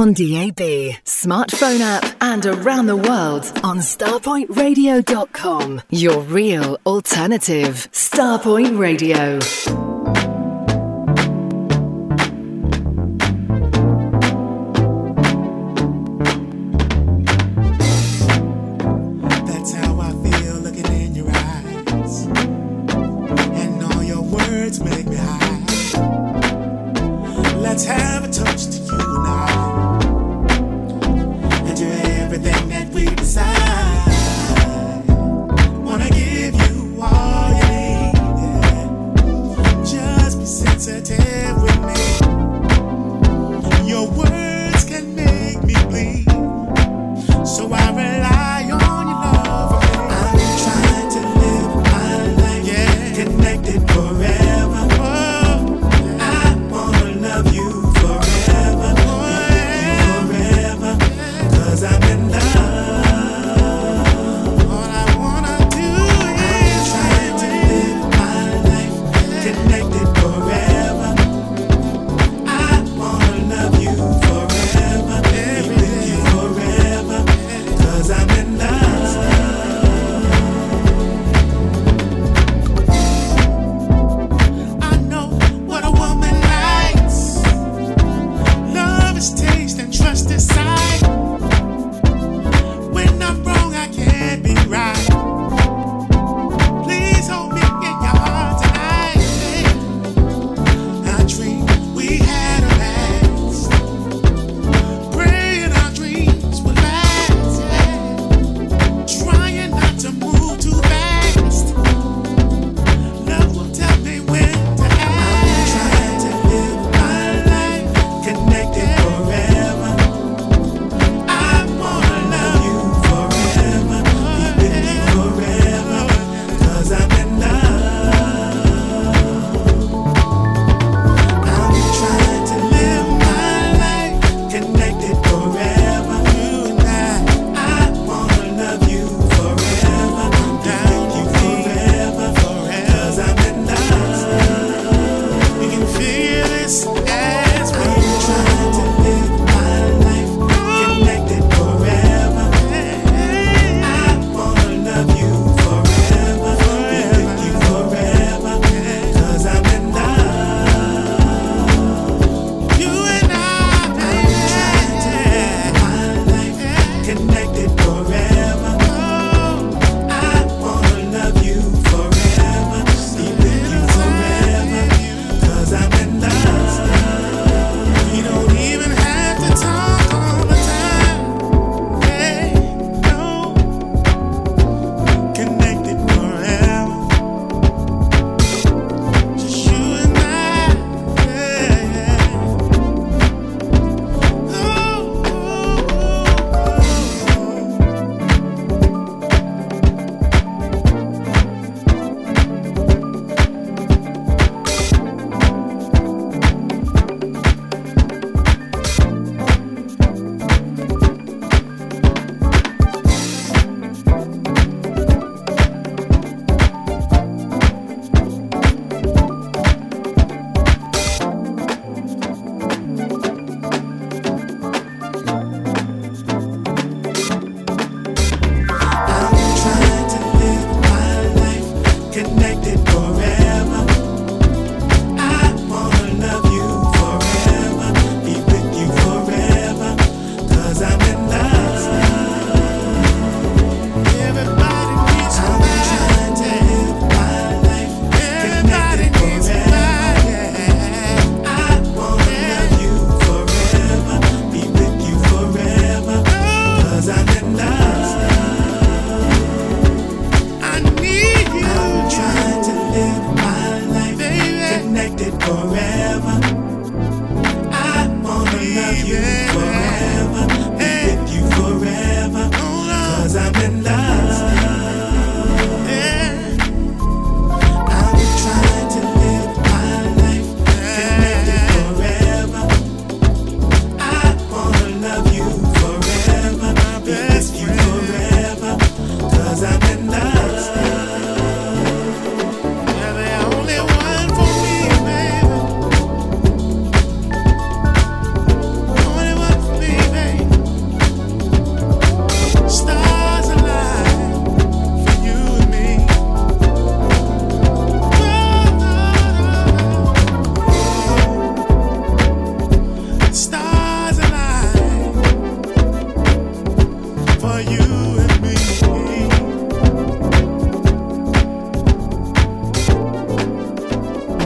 on DAB, smartphone app, and around the world on starpointradio.com. Your real alternative. Starpoint Radio.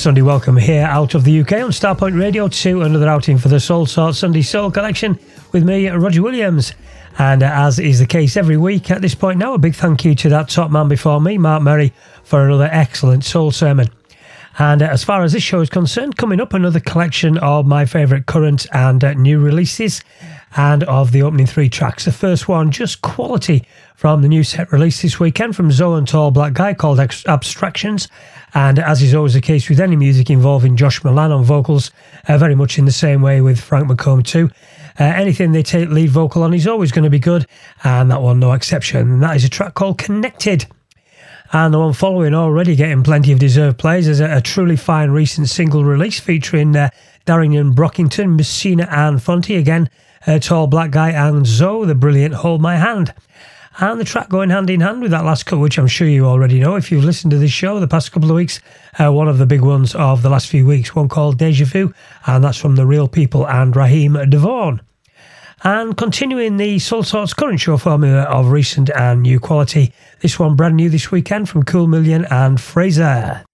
Sunday welcome here out of the UK on Starpoint Radio to another outing for the Soul Sort Sunday Soul Collection with me, Roger Williams. And uh, as is the case every week at this point now, a big thank you to that top man before me, Mark Murray, for another excellent soul sermon. And uh, as far as this show is concerned, coming up another collection of my favourite current and uh, new releases and of the opening three tracks. The first one, just quality from the new set released this weekend from Zo! and Tall Black Guy called Abstractions. And as is always the case with any music involving Josh Milan on vocals, uh, very much in the same way with Frank McComb too. Uh, anything they take lead vocal on is always going to be good, and that one no exception. And that is a track called Connected. And the one following already getting plenty of deserved plays is a, a truly fine recent single release featuring uh, Darien Brockington, Muhsinah and Phonte again, a tall black guy, and Zo!, the brilliant Hold My Hand and the track going hand in hand with that last cut, which I'm sure you already know if you've listened to this show the past couple of weeks. Uh, one of the big ones of the last few weeks, one called Deja Vu, and that's from The Reel People and Raheem DeVaughn. And continuing the Soulsorts current show formula of recent and new quality, this one brand new this weekend from Cool Million and Fraser.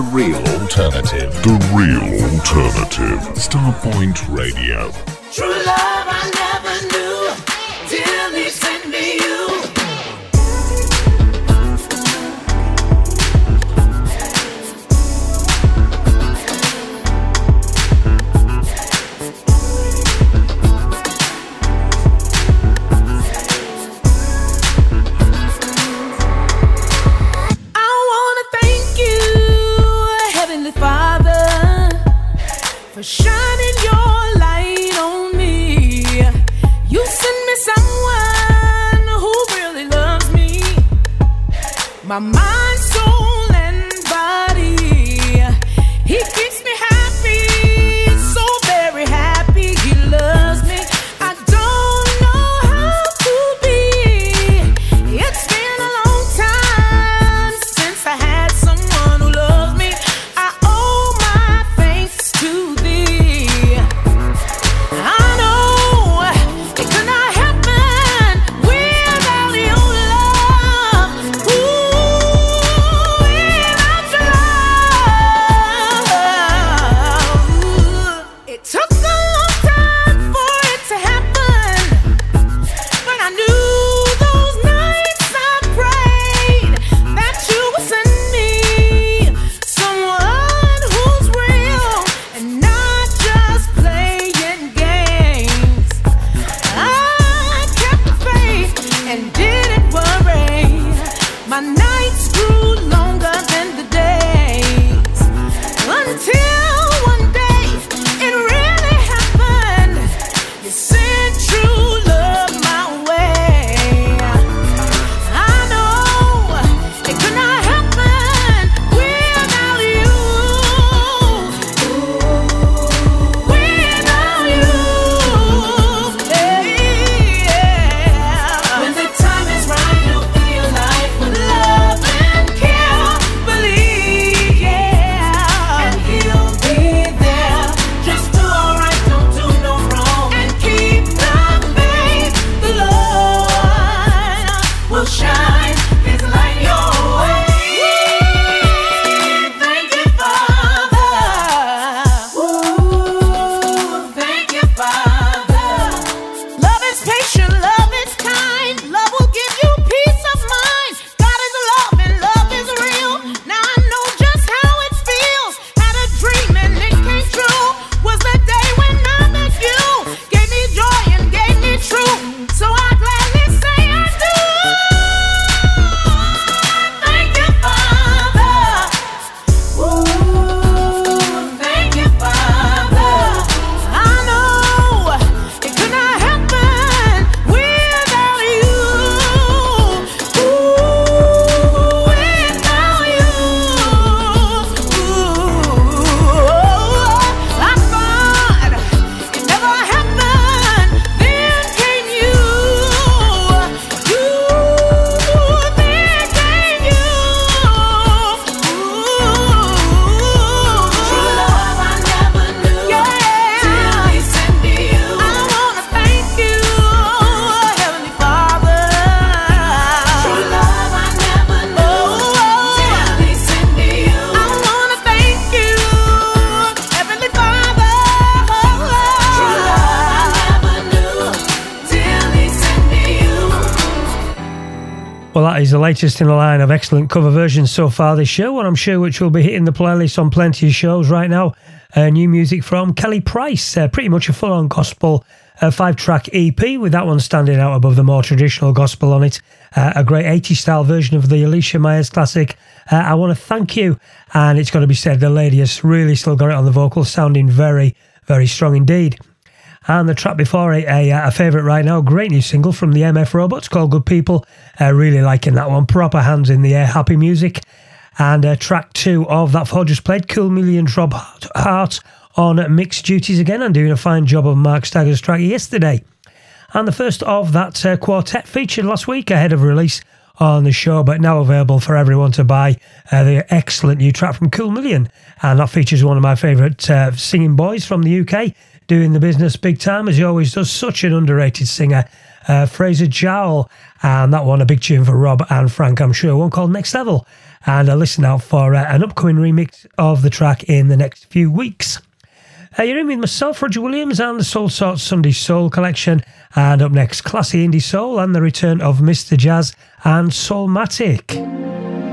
Real alternative. The real alternative. Starpoint Radio. True love My mind, the latest in a line of excellent cover versions so far this show, and I'm sure which will be hitting the playlist on plenty of shows right now. Uh, new music from Kelly Price, uh, pretty much a full on gospel uh, five track EP, with that one standing out above the more traditional gospel on it. Uh, a great 80s style version of the Alicia Myers classic. Uh, I want to thank you, and it's got to be said, the lady has really still got it on the vocals, sounding very, very strong indeed. And the track before it, a, a favourite right now, great new single from the MF Robots called Good People. Uh, really liking that one. Proper hands in the air, happy music. And uh, track two of that four just played, Cool Million Rob Hardt on mixed duties again and doing a fine job of Marc Staggers' track yesterday. And the first of that uh, quartet featured last week ahead of release on the show, but now available for everyone to buy. Uh, the excellent new track from Cool Million, and that features one of my favourite uh, singing boys from the UK, doing the business big time as he always does. Such an underrated singer, uh, Fraser Jowl, and that one a big tune for Rob and Frank, I'm sure. One called Next Level, and a listen out for uh, an upcoming remix of the track in the next few weeks. Uh, you're in with myself, Roger Williams, and the Soulsorts Sunday Soul collection. And up next, classy indie soul and the return of Mr. Jazz and Soulmatik.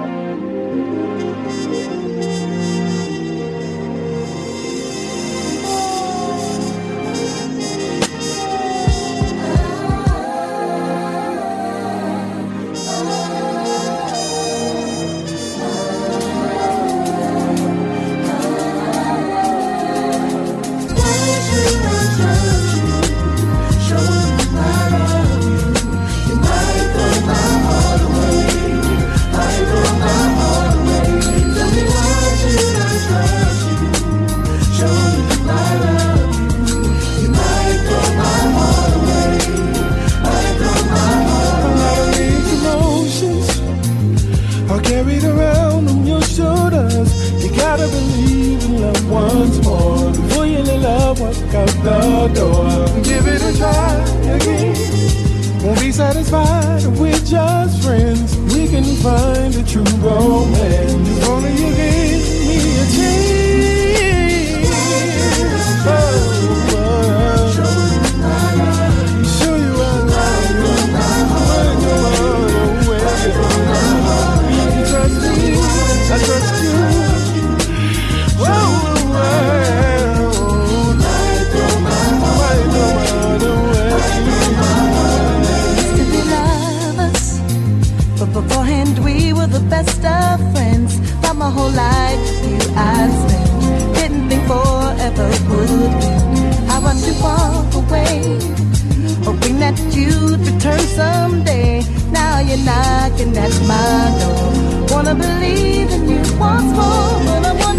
Radio station, Starpoint Radio. scared to get back in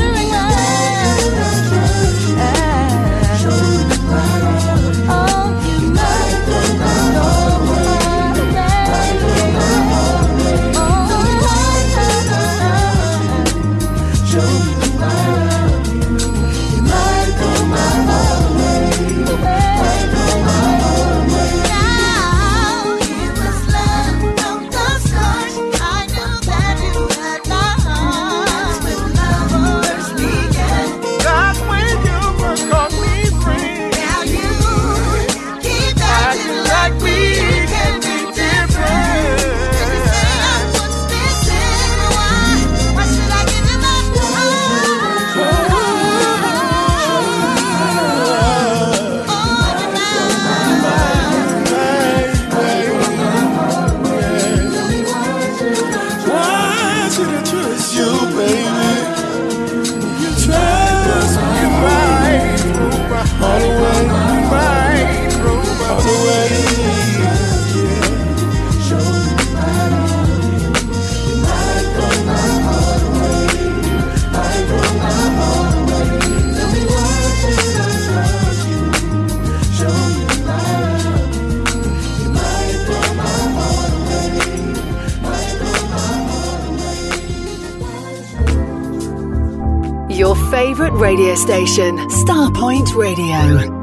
the saddle.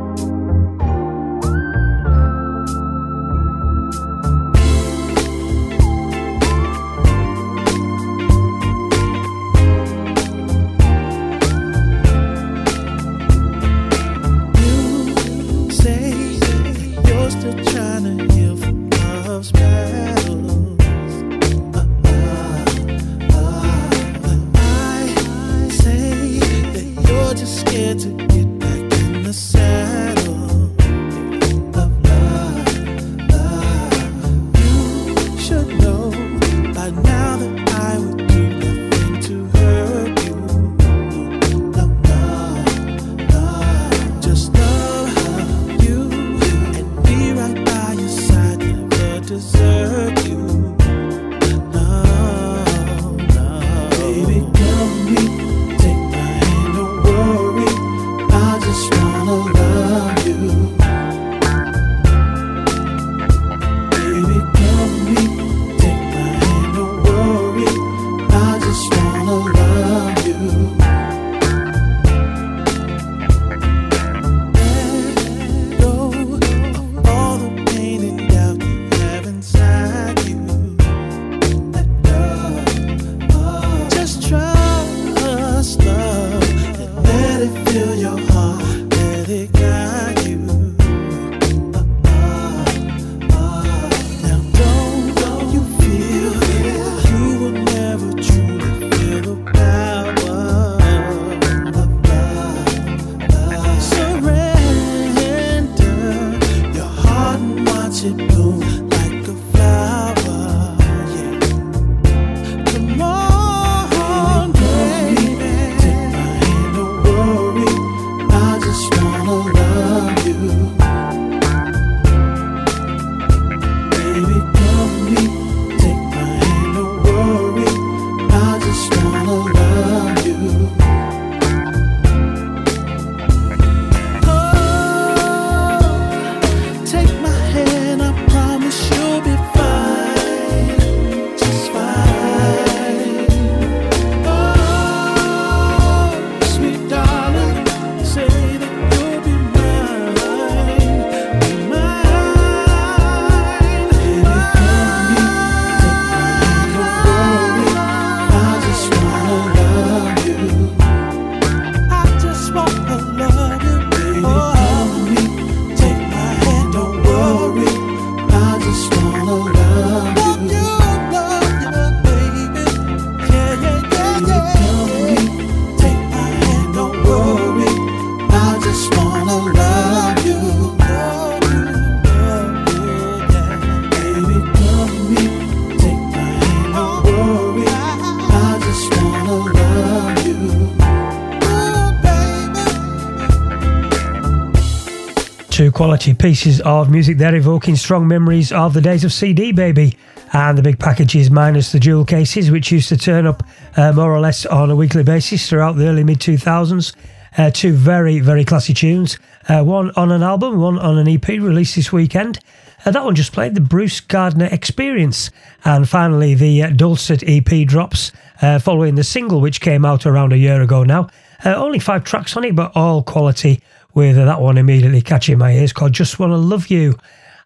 Pieces of music there evoking strong memories of the days of CD Baby and the big packages minus the jewel cases, which used to turn up uh, more or less on a weekly basis throughout the early mid 2000s. Uh, two very, very classy tunes. Uh, one on an album, one on an EP released this weekend. Uh, that one just played the Bruce Gardner Experience. And finally, the uh, Dulcet EP drops uh, following the single, which came out around a year ago now. Uh, only five tracks on it, but all quality with uh, that one immediately catching my ears called Just Wanna Love You.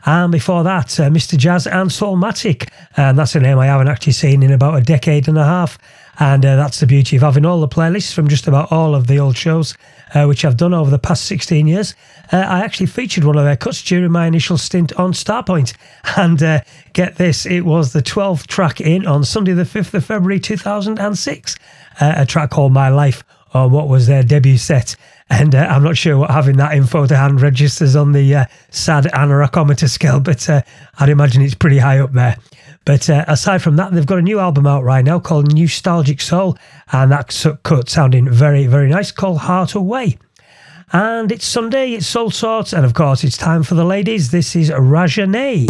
And before that, uh, Mr. Jazz and Soulmatik. And that's a name I haven't actually seen in about a decade and a half. And uh, that's the beauty of having all the playlists from just about all of the old shows, uh, which I've done over the past 16 years. Uh, I actually featured one of their cuts during my initial stint on Starpoint. And uh, get this, it was the 12th track in on Sunday, the 5th of February 2006, uh, a track called My Life, on what was their debut set. And uh, I'm not sure what having that info to hand registers on the uh, sad anorachometer scale, but uh, I'd imagine it's pretty high up there. But uh, aside from that, they've got a new album out right now called Newstalgic Soul, and that's cut sounding very, very nice called Heart Away. And it's Sunday, it's Soulsorts, and of course, it's time for the ladies. This is Raja-Nee.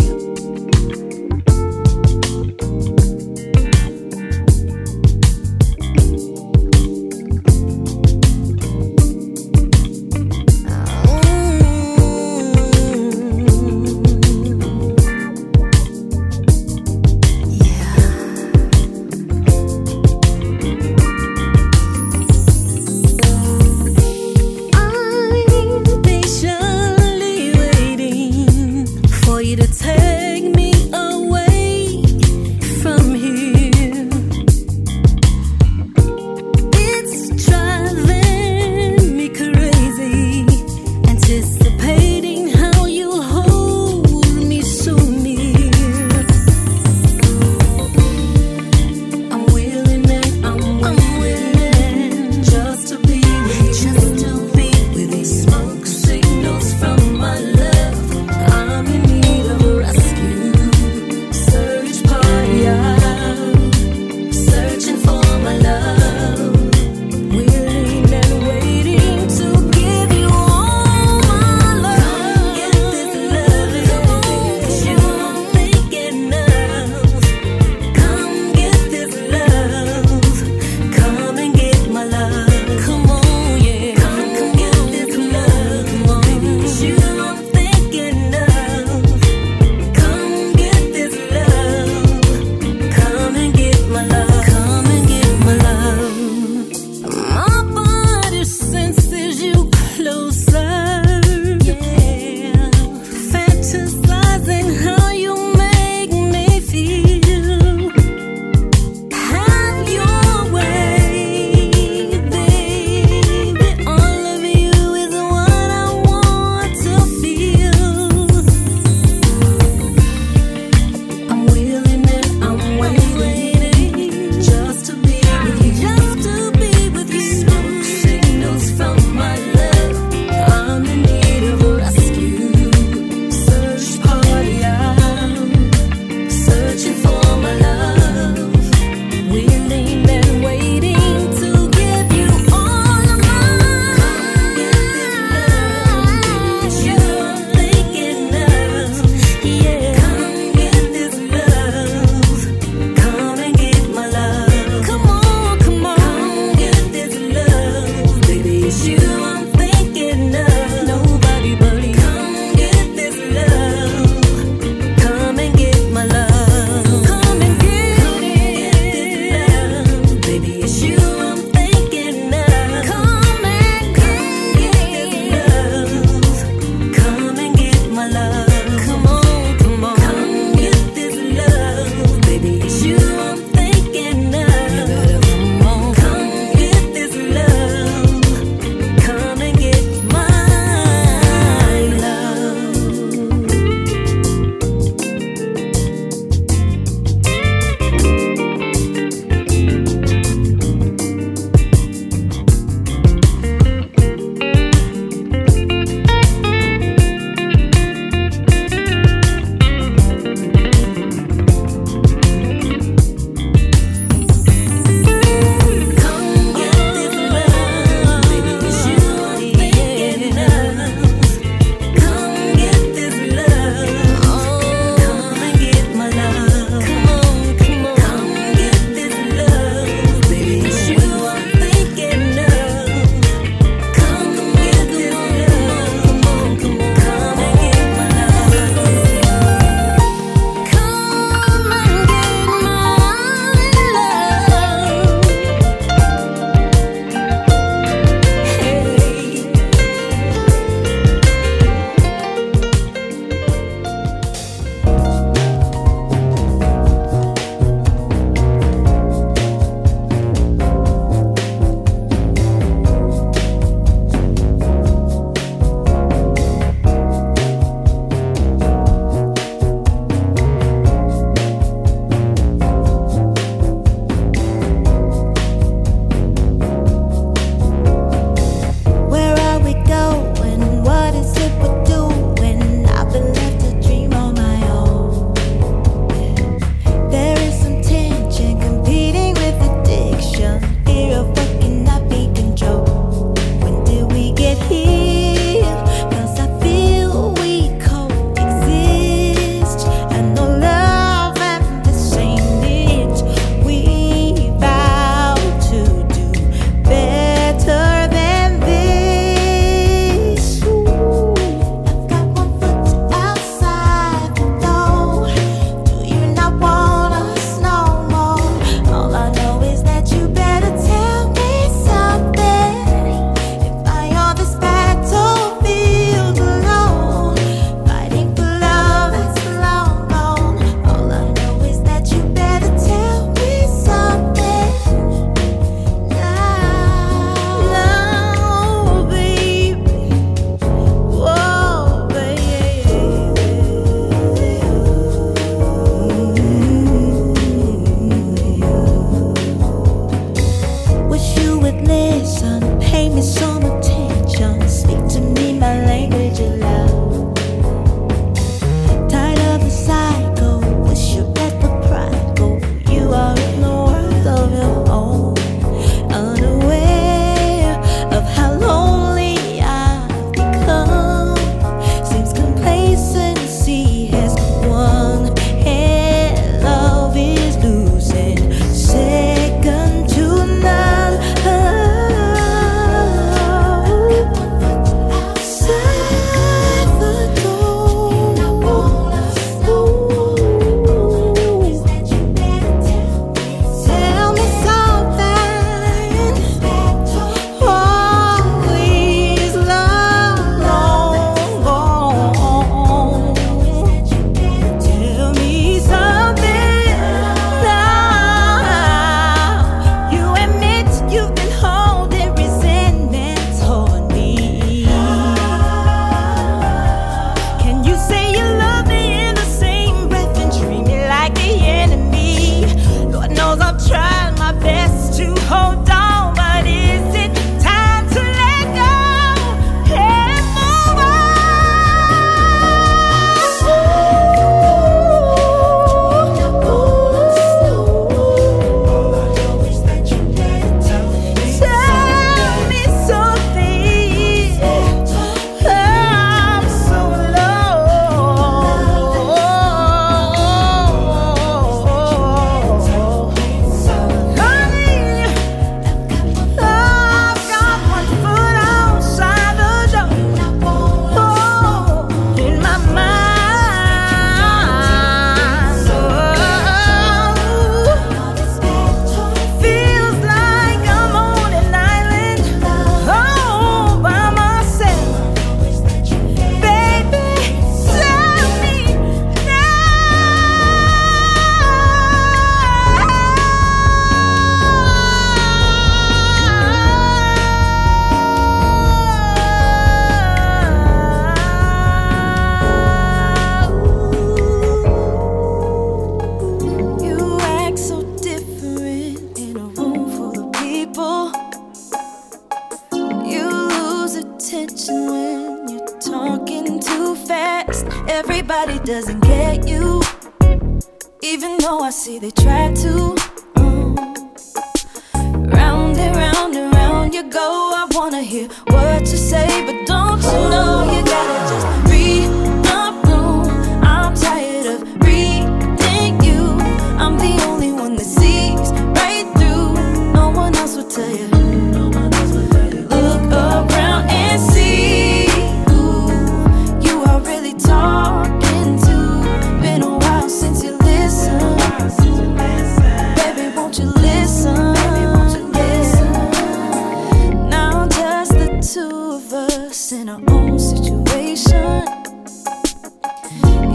us in our own situation.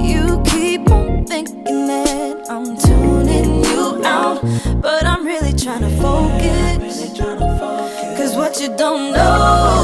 You keep on thinking that I'm tuning you out, but I'm really trying to focus. Cause what you don't know.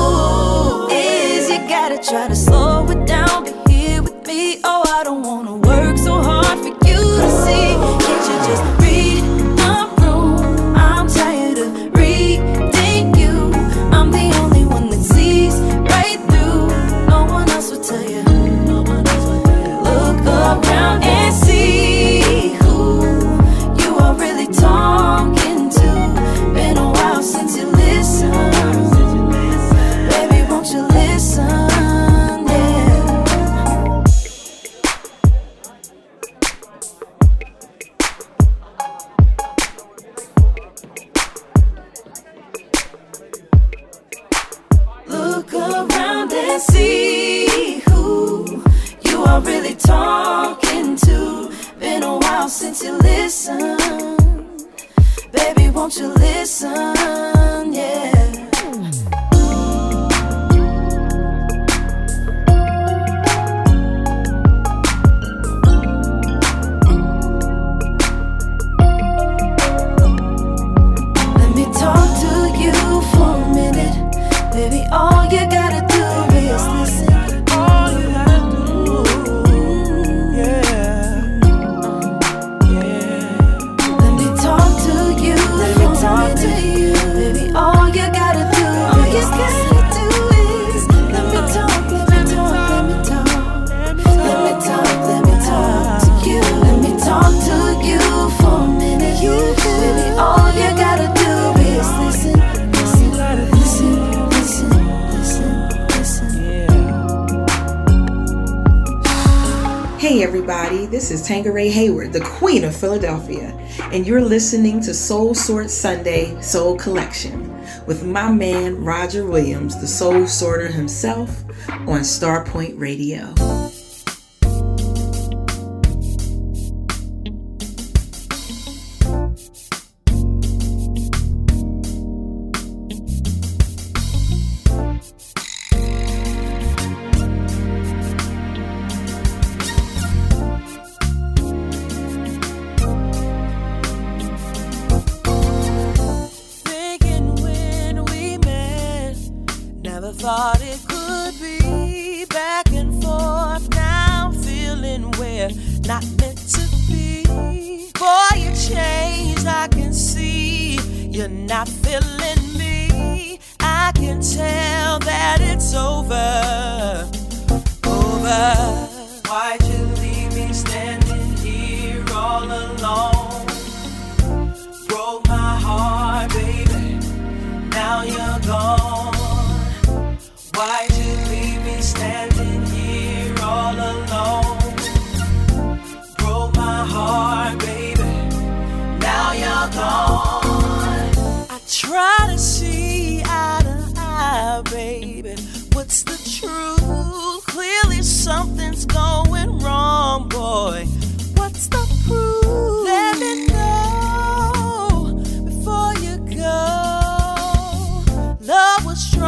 Soul Sort Sunday Soul Collection with my man Roger Williams, the soul sorter himself, on Starpoint Radio. strong.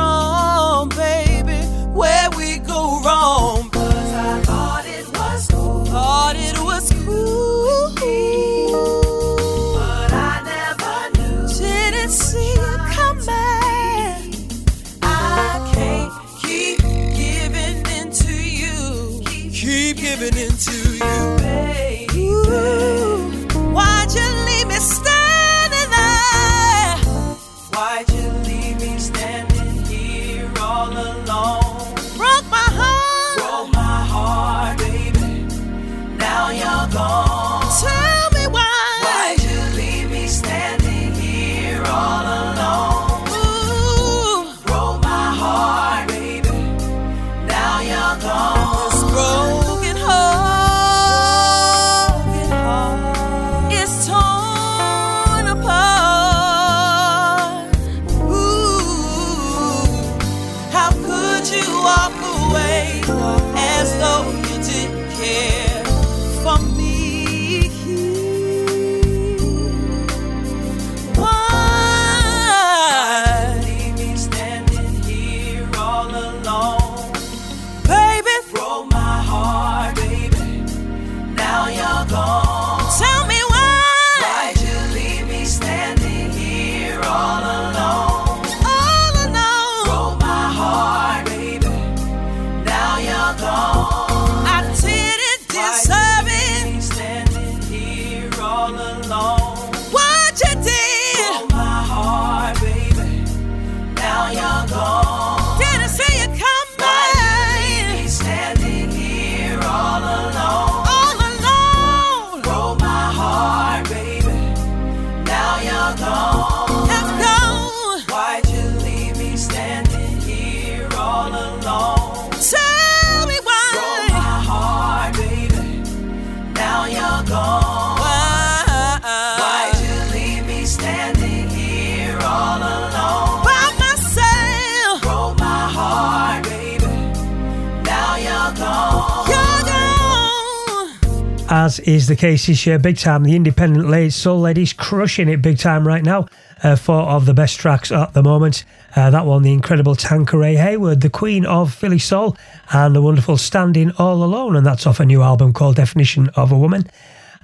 Is the case this year, big time. The independent late soul ladies crushing it big time right now. Uh, four of the best tracks at the moment. Uh, that one, the incredible Tanqueray Hayward, the queen of Philly soul, and the wonderful Standing All Alone, and that's off a new album called Definition of a Woman.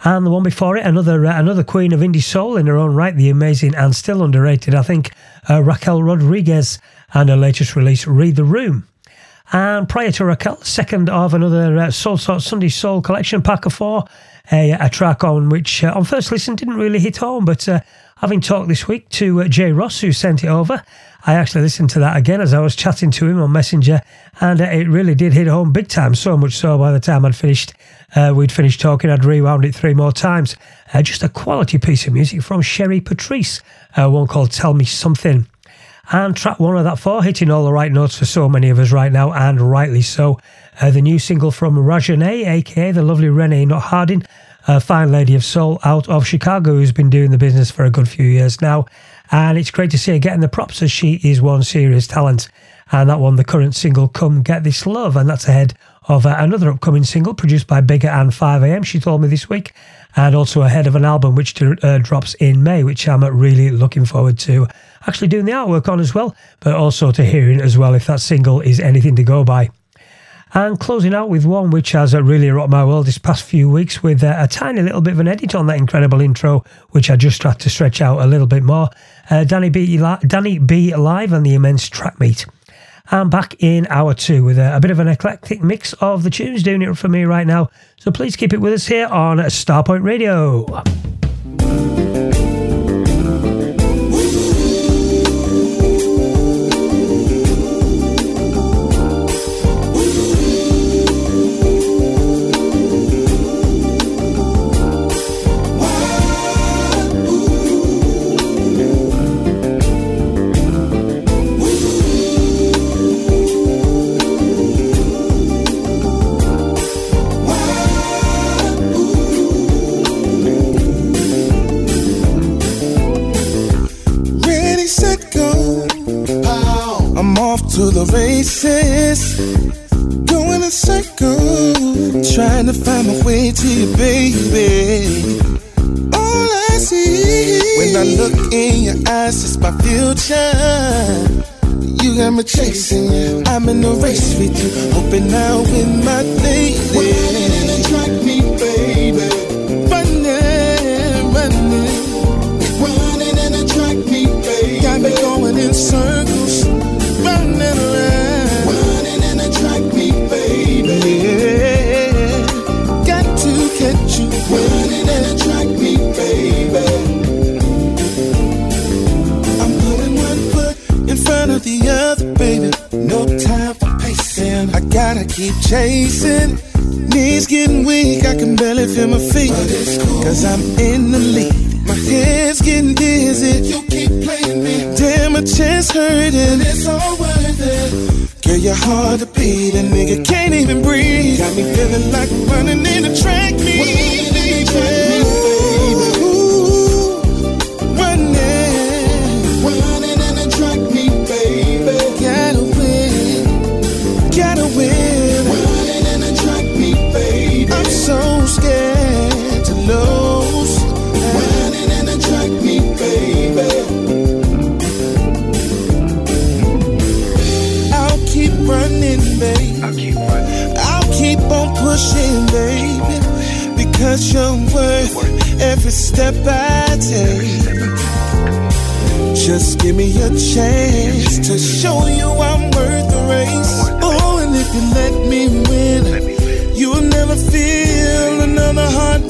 And the one before it, another uh, another queen of indie soul in her own right, the amazing and still underrated, I think, uh, Raquel Rodriguez, and her latest release, Read the Room. And prior to Raquel, second of another uh, Soul Sort Sunday Soul collection pack of four, a, a track on which uh, on first listen didn't really hit home, but uh, having talked this week to uh, Jay Ross, who sent it over, I actually listened to that again as I was chatting to him on Messenger, and uh, it really did hit home big time. So much so by the time I'd finished, uh, we'd finished talking, I'd rewound it three more times. Uh, just a quality piece of music from Sherree Patrice, one called Tell Me Something. And track one of that four, hitting all the right notes for so many of us right now, and rightly so. Uh, the new single from Raja-Nee, aka the lovely Renee Not Harding, a fine lady of soul out of Chicago who's been doing the business for a good few years now. And it's great to see her getting the props as she is one serious talent. And that one, the current single, Come Get This Love, and that's ahead of uh, another upcoming single produced by Bigger and 5am, she told me this week, and also ahead of an album which uh, drops in May, which I'm really looking forward to actually doing the artwork on as well, but also to hearing as well if that single is anything to go by. And closing out with one which has really rocked my world this past few weeks with a, a, tiny little bit of an edit on that incredible intro, which I just had to stretch out a little bit more. Uh, Danny, B, Danny B Live and the immense track meet. I'm back in hour two with a, a, bit of an eclectic mix of the tunes doing it for me right now. So please keep it with us here on Starpoint Radio. Races, going in circles, trying to find my way to you, baby. All I see when I look in your eyes is my future. You got me chasing you. I'm in a race with you, hoping I'll win my lady. Running and attract me, baby. Running, running, running and attract me, baby. Got me going in circles keep chasing knees getting weak, I can barely feel my feet. Cause I'm in the lead. My head's getting dizzy. You keep playing me. Damn, my chest hurting. It's all worth it. Girl, you're hard to beat. A nigga can't even breathe. Got me feeling like running in a track meet. Because you're worth every step I take. Just give me a chance to show you I'm worth the race. Oh, and if you let me win, you'll never feel another heartbreak.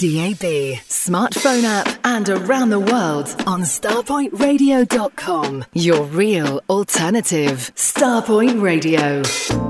DAB, smartphone app, and around the world on starpointradio.com. Your real alternative. Starpoint Radio.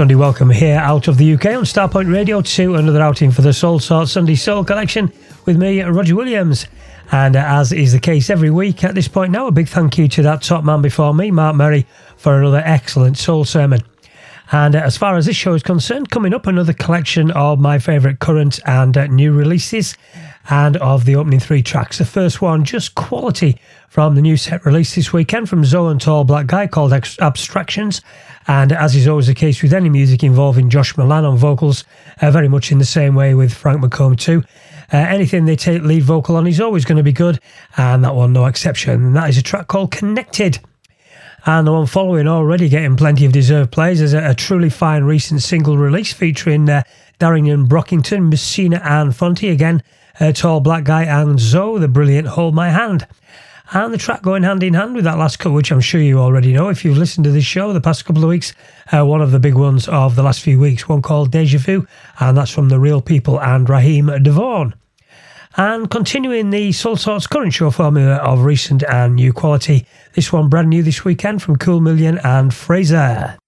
Sunday welcome here out of the UK on Starpoint Radio to another outing for the Soulsorts Sunday Soul Collection with me, Roger Williams. And uh, as is the case every week at this point now, a big thank you to that top man before me, Mark Murray, for another excellent soul sermon. And uh, as far as this show is concerned, coming up another collection of my favourite current and uh, new releases and of the opening three tracks. The first one, just quality from the new set released this weekend from Zo and Tall Black Guy called Abstractions. And as is always the case with any music involving Josh Milan on vocals, uh, very much in the same way with Frank McComb too. Uh, anything they take lead vocal on is always going to be good, and that one no exception. And that is a track called Connected. And the one following already getting plenty of deserved plays is a, a truly fine recent single release featuring uh, Darien Brockington, Muhsinah and Phonte again uh, Tall Black Guy, and Zo, the brilliant Hold My Hand. And the track going hand in hand with that last cut, which I'm sure you already know if you've listened to this show the past couple of weeks, uh, one of the big ones of the last few weeks, one called Deja Vu, and that's from The Reel People and Raheem DeVaughn. And continuing the Soulsorts current show formula of recent and new quality, this one brand new this weekend from Cool Million and Fraser.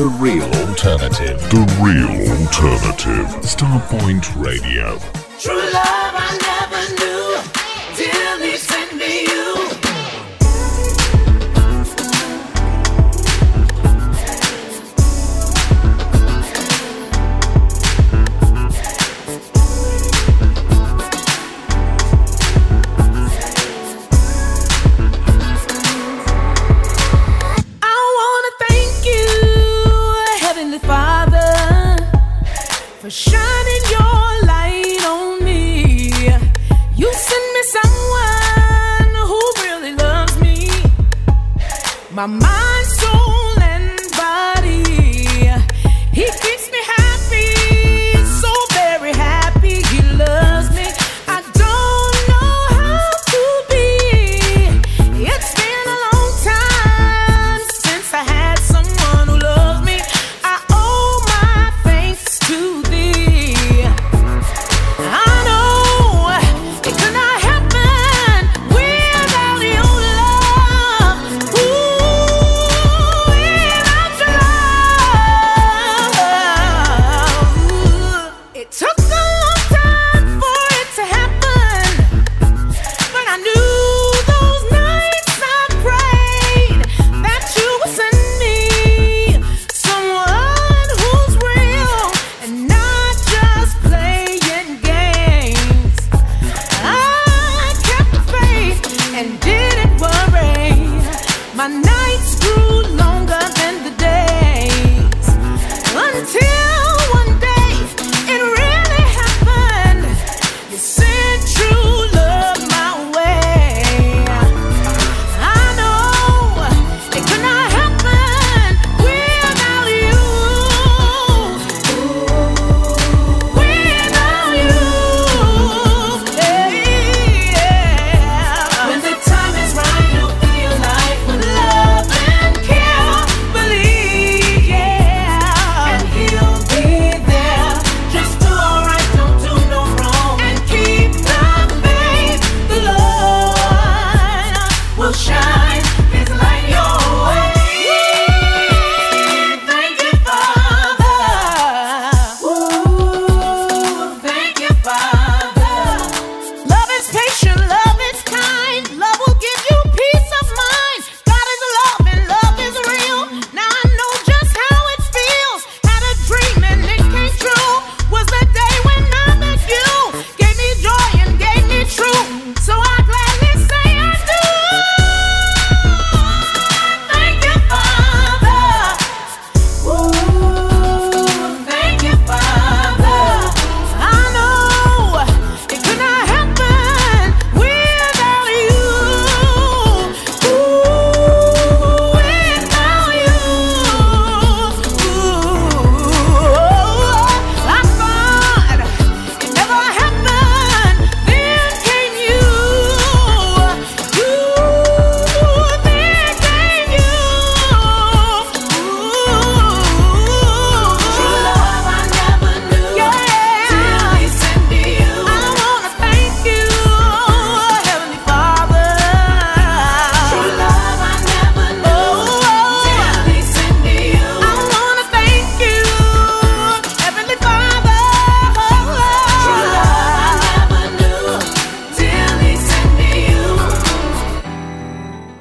Alternative. The real alternative. Starpoint Radio. True love I never knew till he sent me you. My mind,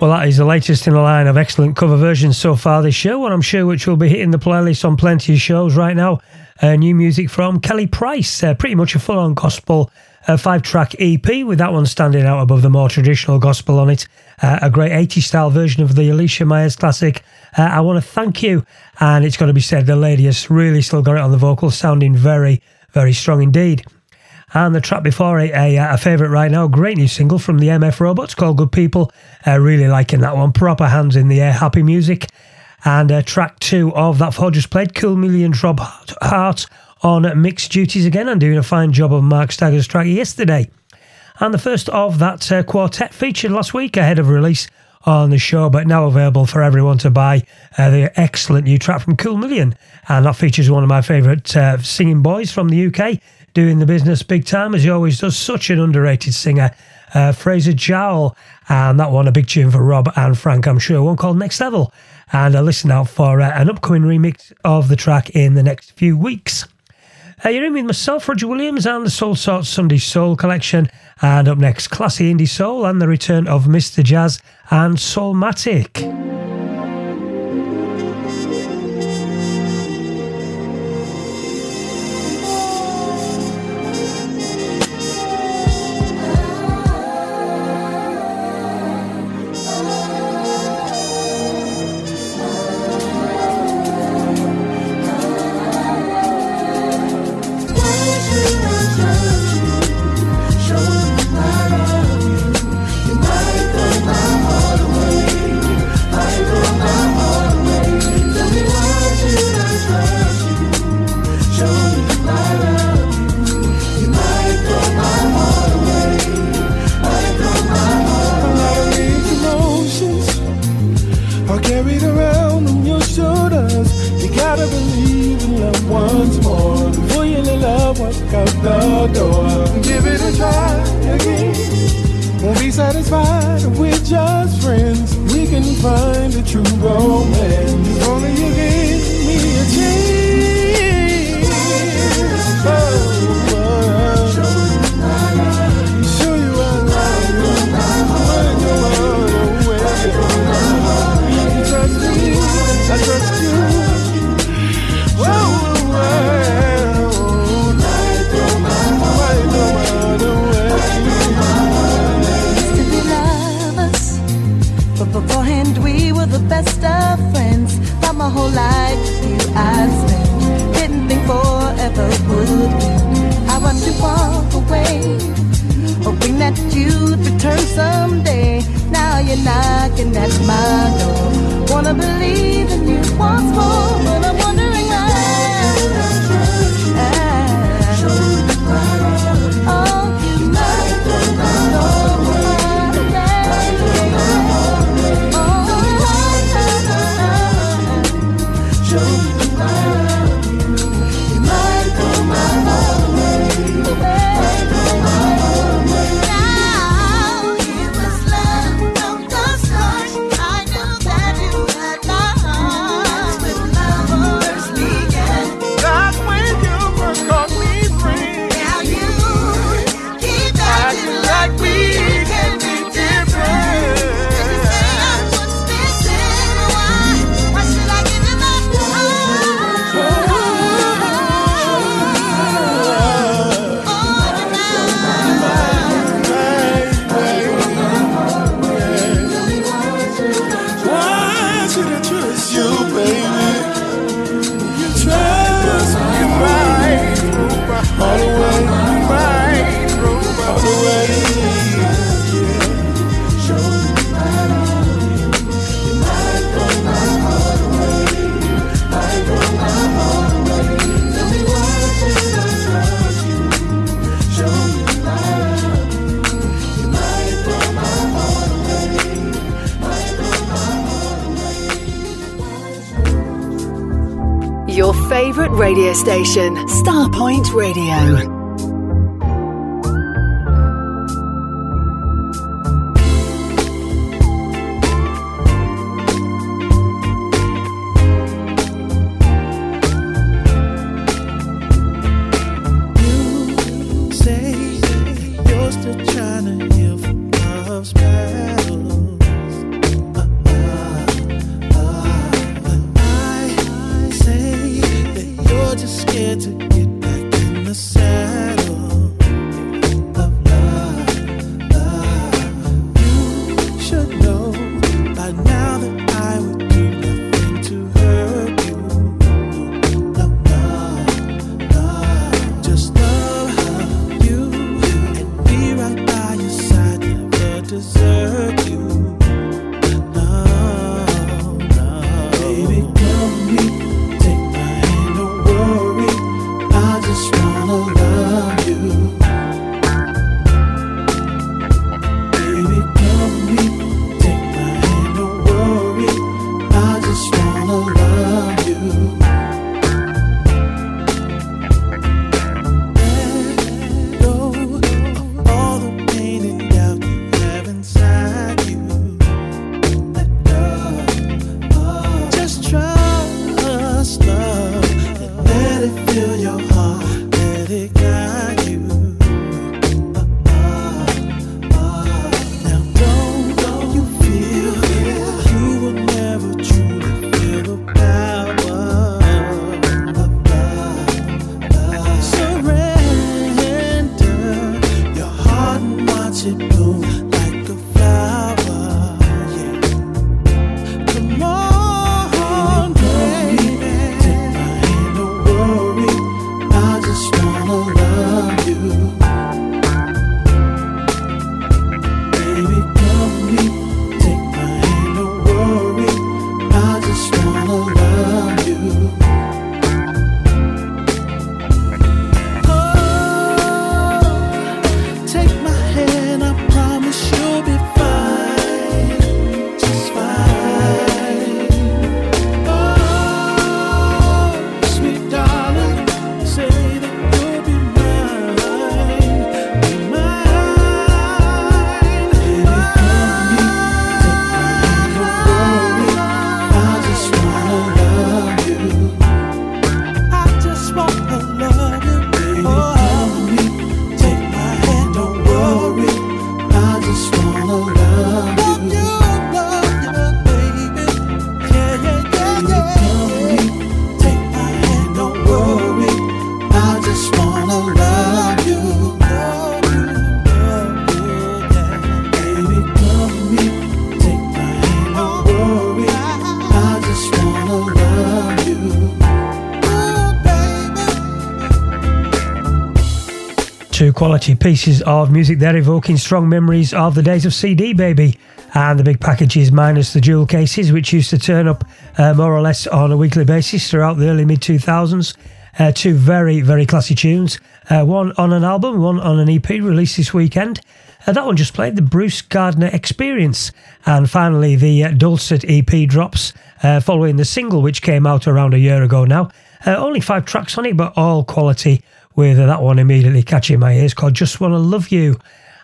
Well, that is the latest in a line of excellent cover versions so far this show, and I'm sure which will be hitting the playlist on plenty of shows right now. Uh, new music from Kelly Price, uh, pretty much a full on gospel uh, five track EP, with that one standing out above the more traditional gospel on it. Uh, a great 80s style version of the Alicia Myers classic. Uh, I want to thank you, and it's got to be said, the lady has really still got it on the vocals, sounding very, very strong indeed. And the track before it, a, a favourite right now, great new single from the MF Robots called Good People. Uh, really liking that one. Proper hands in the air, happy music. And uh, track two of that four just played, Cool Millions Rob Hardt on mixed duties again and doing a fine job of Marc Staggers' track yesterday. And the first of that uh, quartet featured last week ahead of release on the show, but now available for everyone to buy. Uh, the excellent new track from Cool Million, and that features one of my favourite uh, singing boys from the UK, doing the business big time as he always does. Such an underrated singer, uh, Fraser Jowl. And that one, a big tune for Rob and Frank, I'm sure. One called Next Level. And a listen out for uh, an upcoming remix of the track in the next few weeks. Uh, you're in with myself, Roger Williams, and the Soulsorts Sunday Soul collection. And up next, Classy Indie Soul and the return of Mr. Jazz and Soulmatik. Station, Two pieces of music there evoking strong memories of the days of CD Baby and the big packages minus the jewel cases, which used to turn up uh, more or less on a weekly basis throughout the early mid 2000s. Uh, two very, very classy tunes. Uh, one on an album, one on an EP released this weekend. Uh, that one just played the Bruce Gardner Experience. And finally, the uh, Dulcet EP drops uh, following the single, which came out around a year ago now. Uh, only five tracks on it, but all quality, with that one immediately catching my ears called Just Wanna Love You.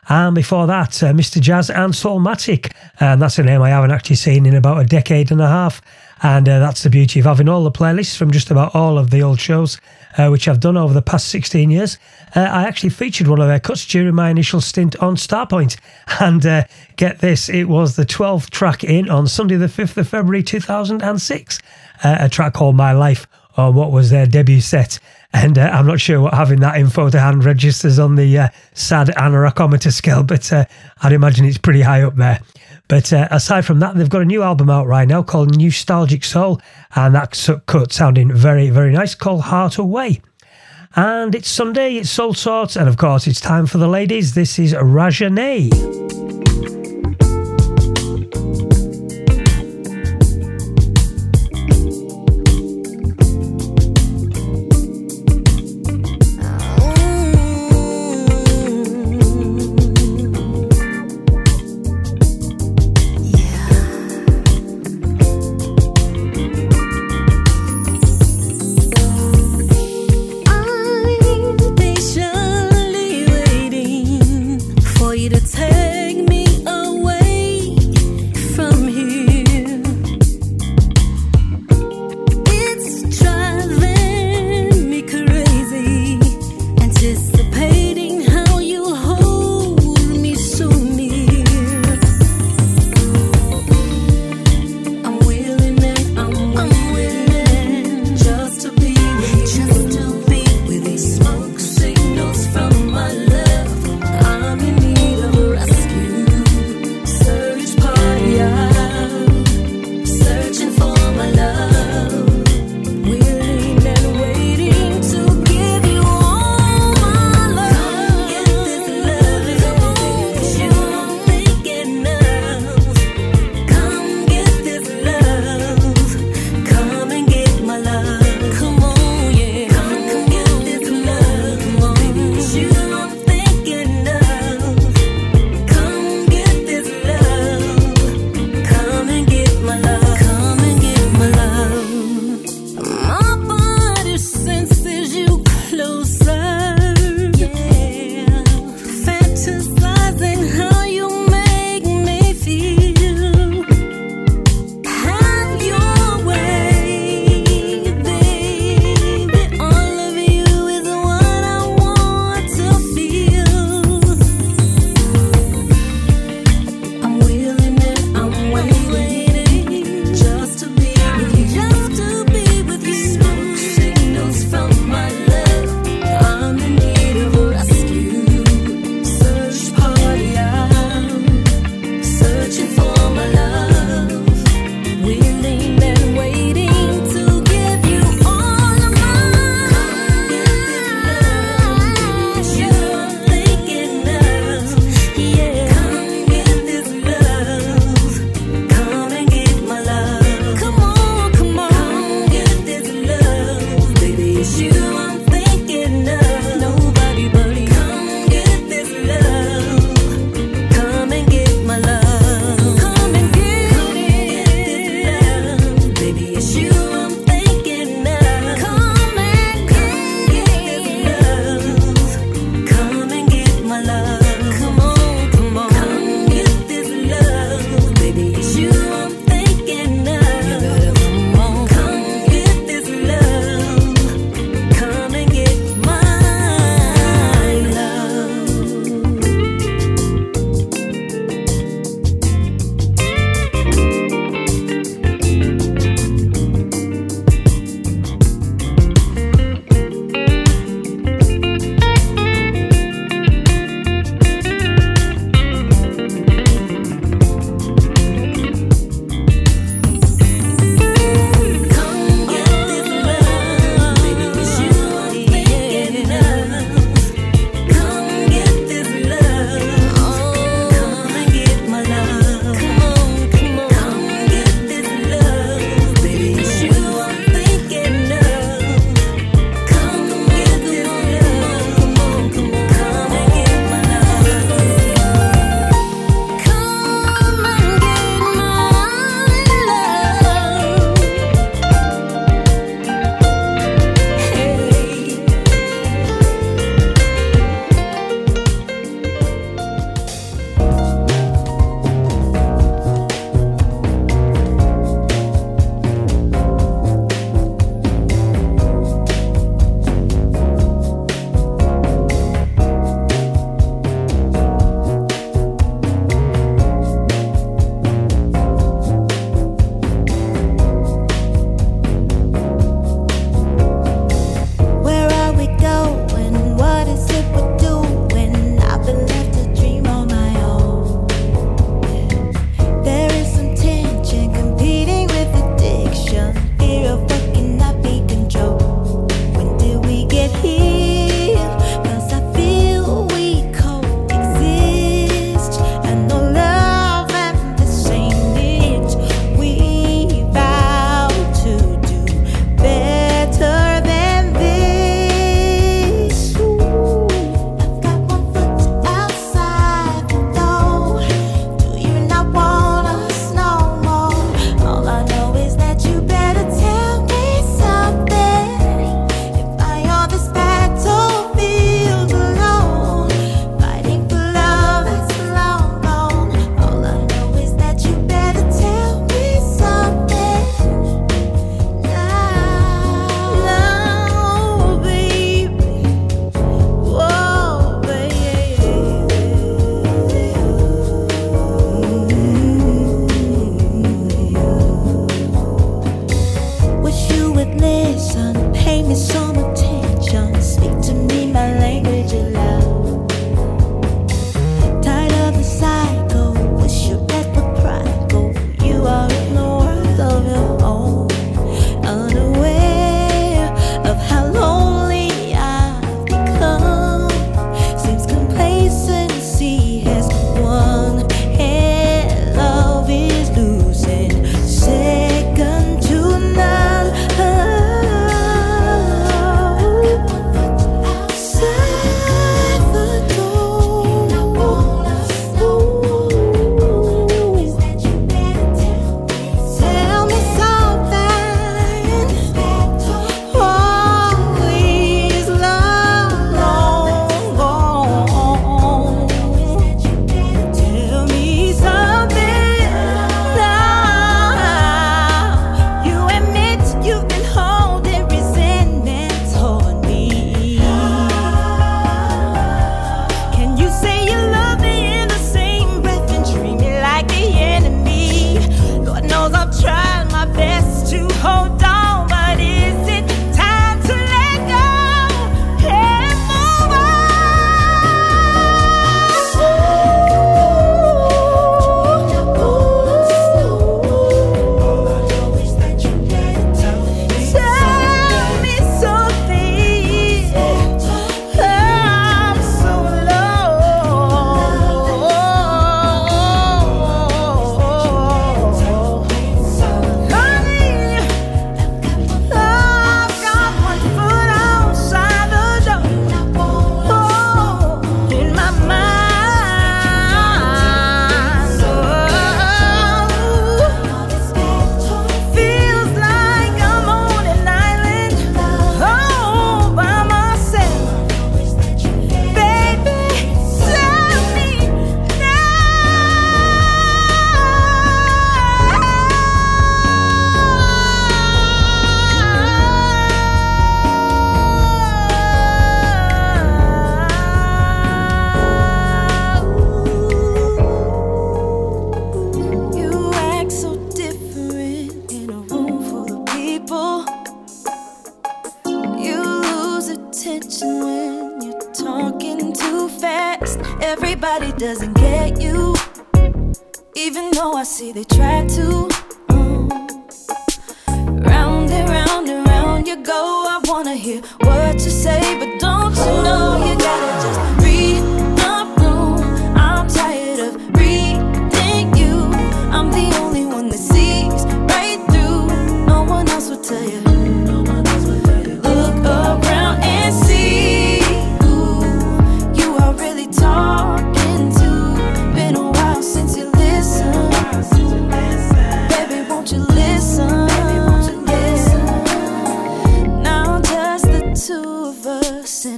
And before that, uh, Mr. Jazz and Soulmatik. And that's a name I haven't actually seen in about a decade and a half. And uh, that's the beauty of having all the playlists from just about all of the old shows, uh, which I've done over the past 16 years. Uh, I actually featured one of their cuts during my initial stint on Starpoint. And uh, get this, it was the 12th track in on Sunday, the 5th of February 2006, uh, a track called My Life, on what was their debut set. And uh, I'm not sure what having that info to hand registers on the uh, sad anarachometer scale, but uh, I'd imagine it's pretty high up there. But uh, aside from that, they've got a new album out right now called Newstalgic Soul, and that's cut sounding very, very nice called Heart Away. And it's Sunday, it's Soulsorts, and of course, it's time for the ladies. This is Raja-Nee.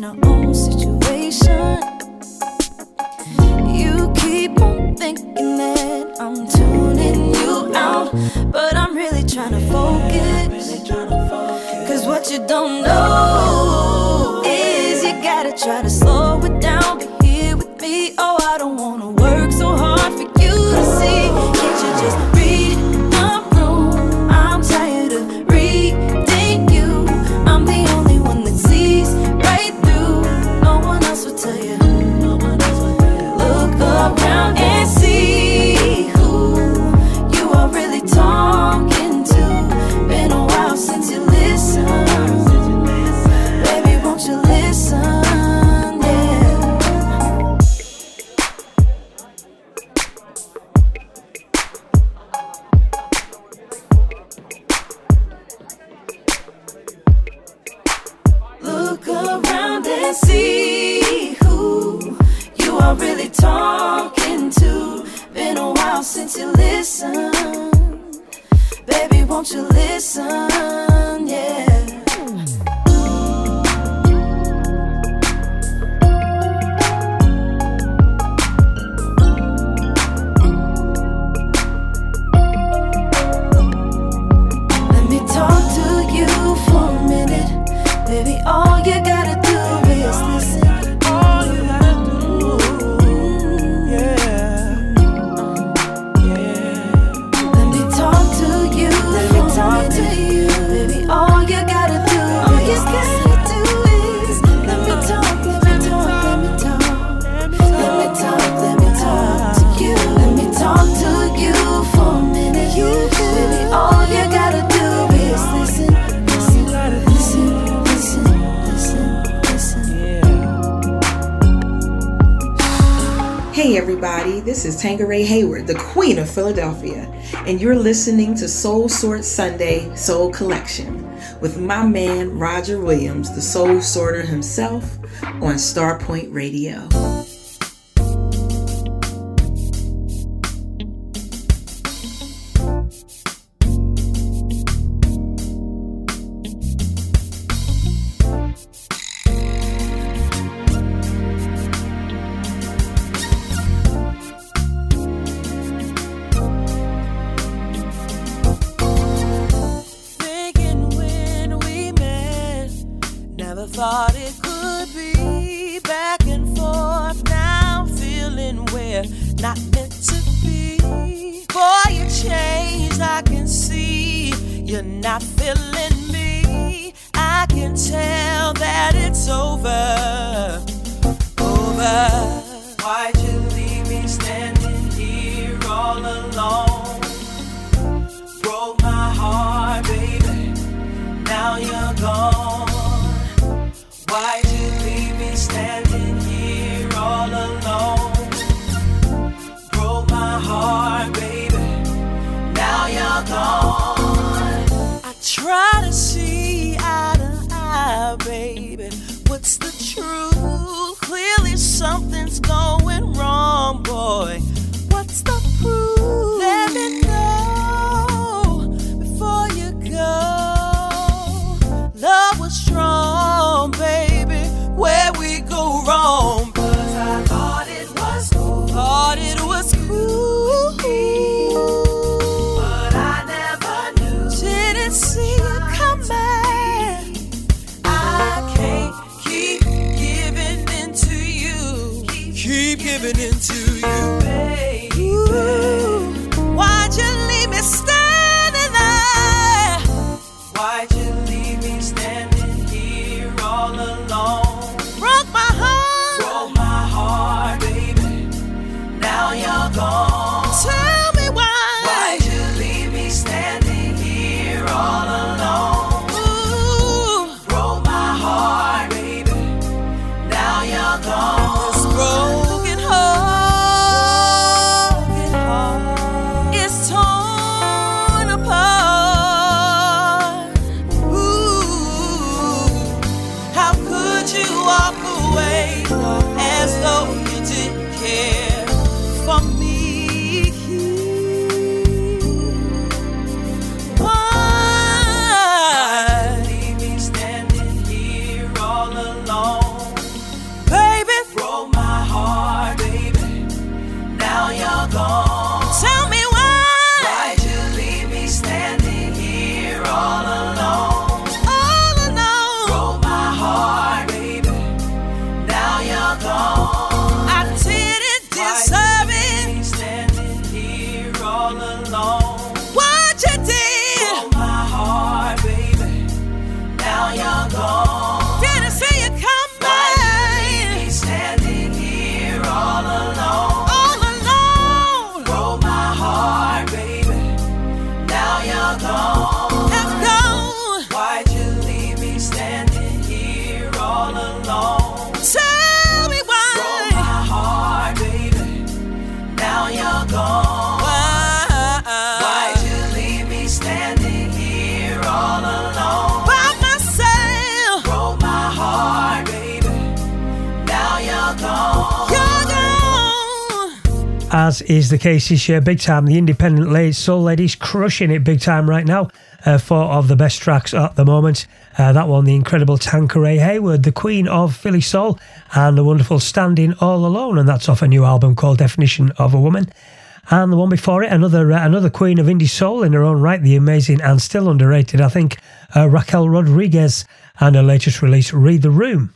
our own situation. You keep on thinking that I'm tuning you out, but I'm really trying to focus. Cause what you don't know. Philadelphia, and you're listening to Soulsorts Sunday Soul Collection with my man Roger Williams, the soul sorter himself, on Starpoint Radio. Is the case this year, big time. The independent soul ladies crushing it big time right now. Uh, four of the best tracks at the moment. Uh, that one, the incredible Tanqueray Hayward, the queen of Philly soul, and the wonderful Standing All Alone, and that's off a new album called Definition of a Woman. And the one before it, another uh, another queen of indie soul in her own right, the amazing and still underrated, I think, uh, Raquel Rodriguez, and her latest release, Read the Room.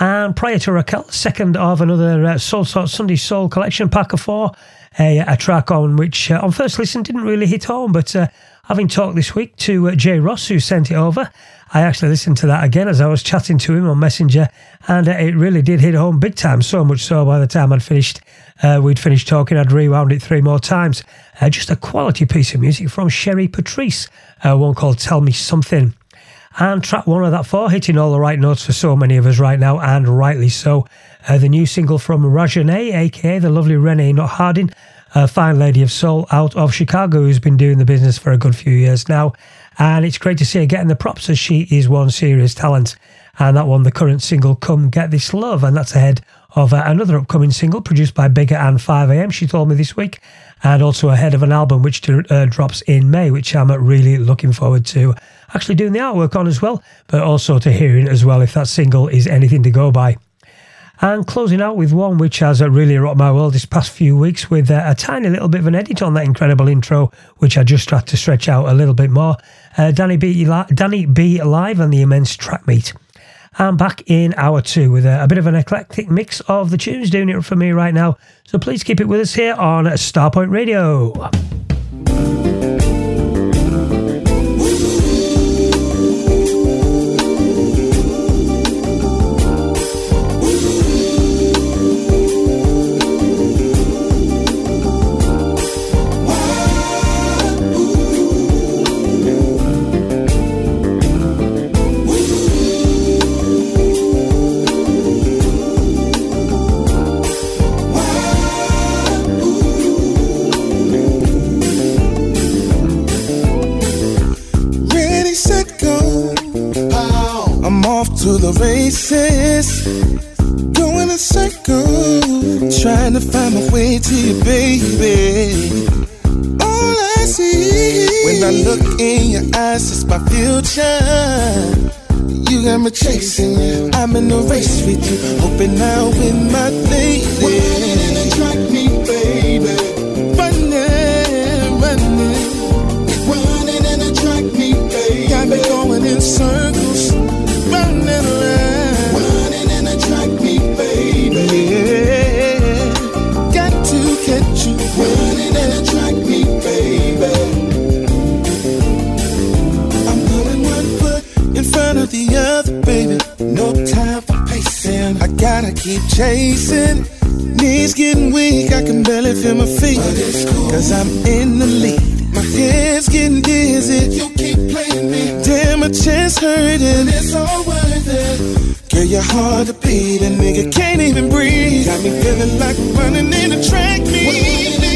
And prior to Raquel, second of another uh, Soulsorts Sunday Soul collection pack of four, a, a track on which uh, on first listen didn't really hit home, but uh, having talked this week to uh, Jay Ross, who sent it over, I actually listened to that again as I was chatting to him on Messenger, and uh, it really did hit home big time. So much so by the time I'd finished, uh, we'd finished talking, I'd rewound it three more times. Just a quality piece of music from Sherree Patrice, one called "Tell Me Something." And track one of that four, hitting all the right notes for so many of us right now, and rightly so. Uh, the new single from Raja-Nee, aka the lovely Renee Not Harding, a fine lady of soul out of Chicago who's been doing the business for a good few years now. And it's great to see her getting the props as she is one serious talent. And that one, the current single, Come Get This Love, and that's ahead of uh, another upcoming single produced by Bigger and 5am, she told me this week, and also ahead of an album which uh, drops in May, which I'm really looking forward to actually doing the artwork on as well, but also to hearing as well if that single is anything to go by. And closing out with one which has uh, really rocked my world this past few weeks with uh, a tiny little bit of an edit on that incredible intro, which I just had to stretch out a little bit more. Uh, Danny, B. Danny B. Live and the immense track meet. I'm back in hour two with a, a, bit of an eclectic mix of the tunes doing it for me right now. So please keep it with us here on Starpoint Radio. To the races, going in circles, trying to find my way to you, baby. All I see when I look in your eyes is my future. You got me chasing you. I'm in a race with you, hoping I'll win my lady. Running and track me, baby. Running, running, running and track me, baby. Got me going in circles keep chasing. Knees getting weak, I can barely feel my feet. Cause I'm in the lead. My head's getting dizzy. You keep playing me. Damn, my chest hurting. It's all worth it. Girl, you're hard to beat. A nigga can't even breathe. Got me feeling like running in a track meet.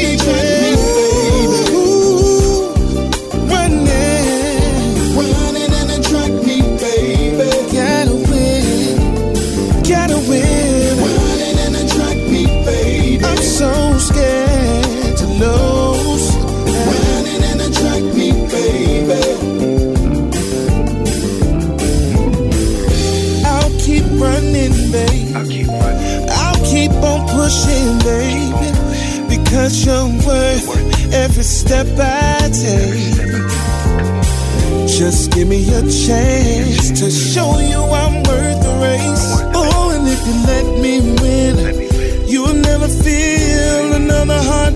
rushing, baby, because you're worth every step I take. Just give me a chance to show you I'm worth the race. Oh, and if you let me win, you'll never feel another heart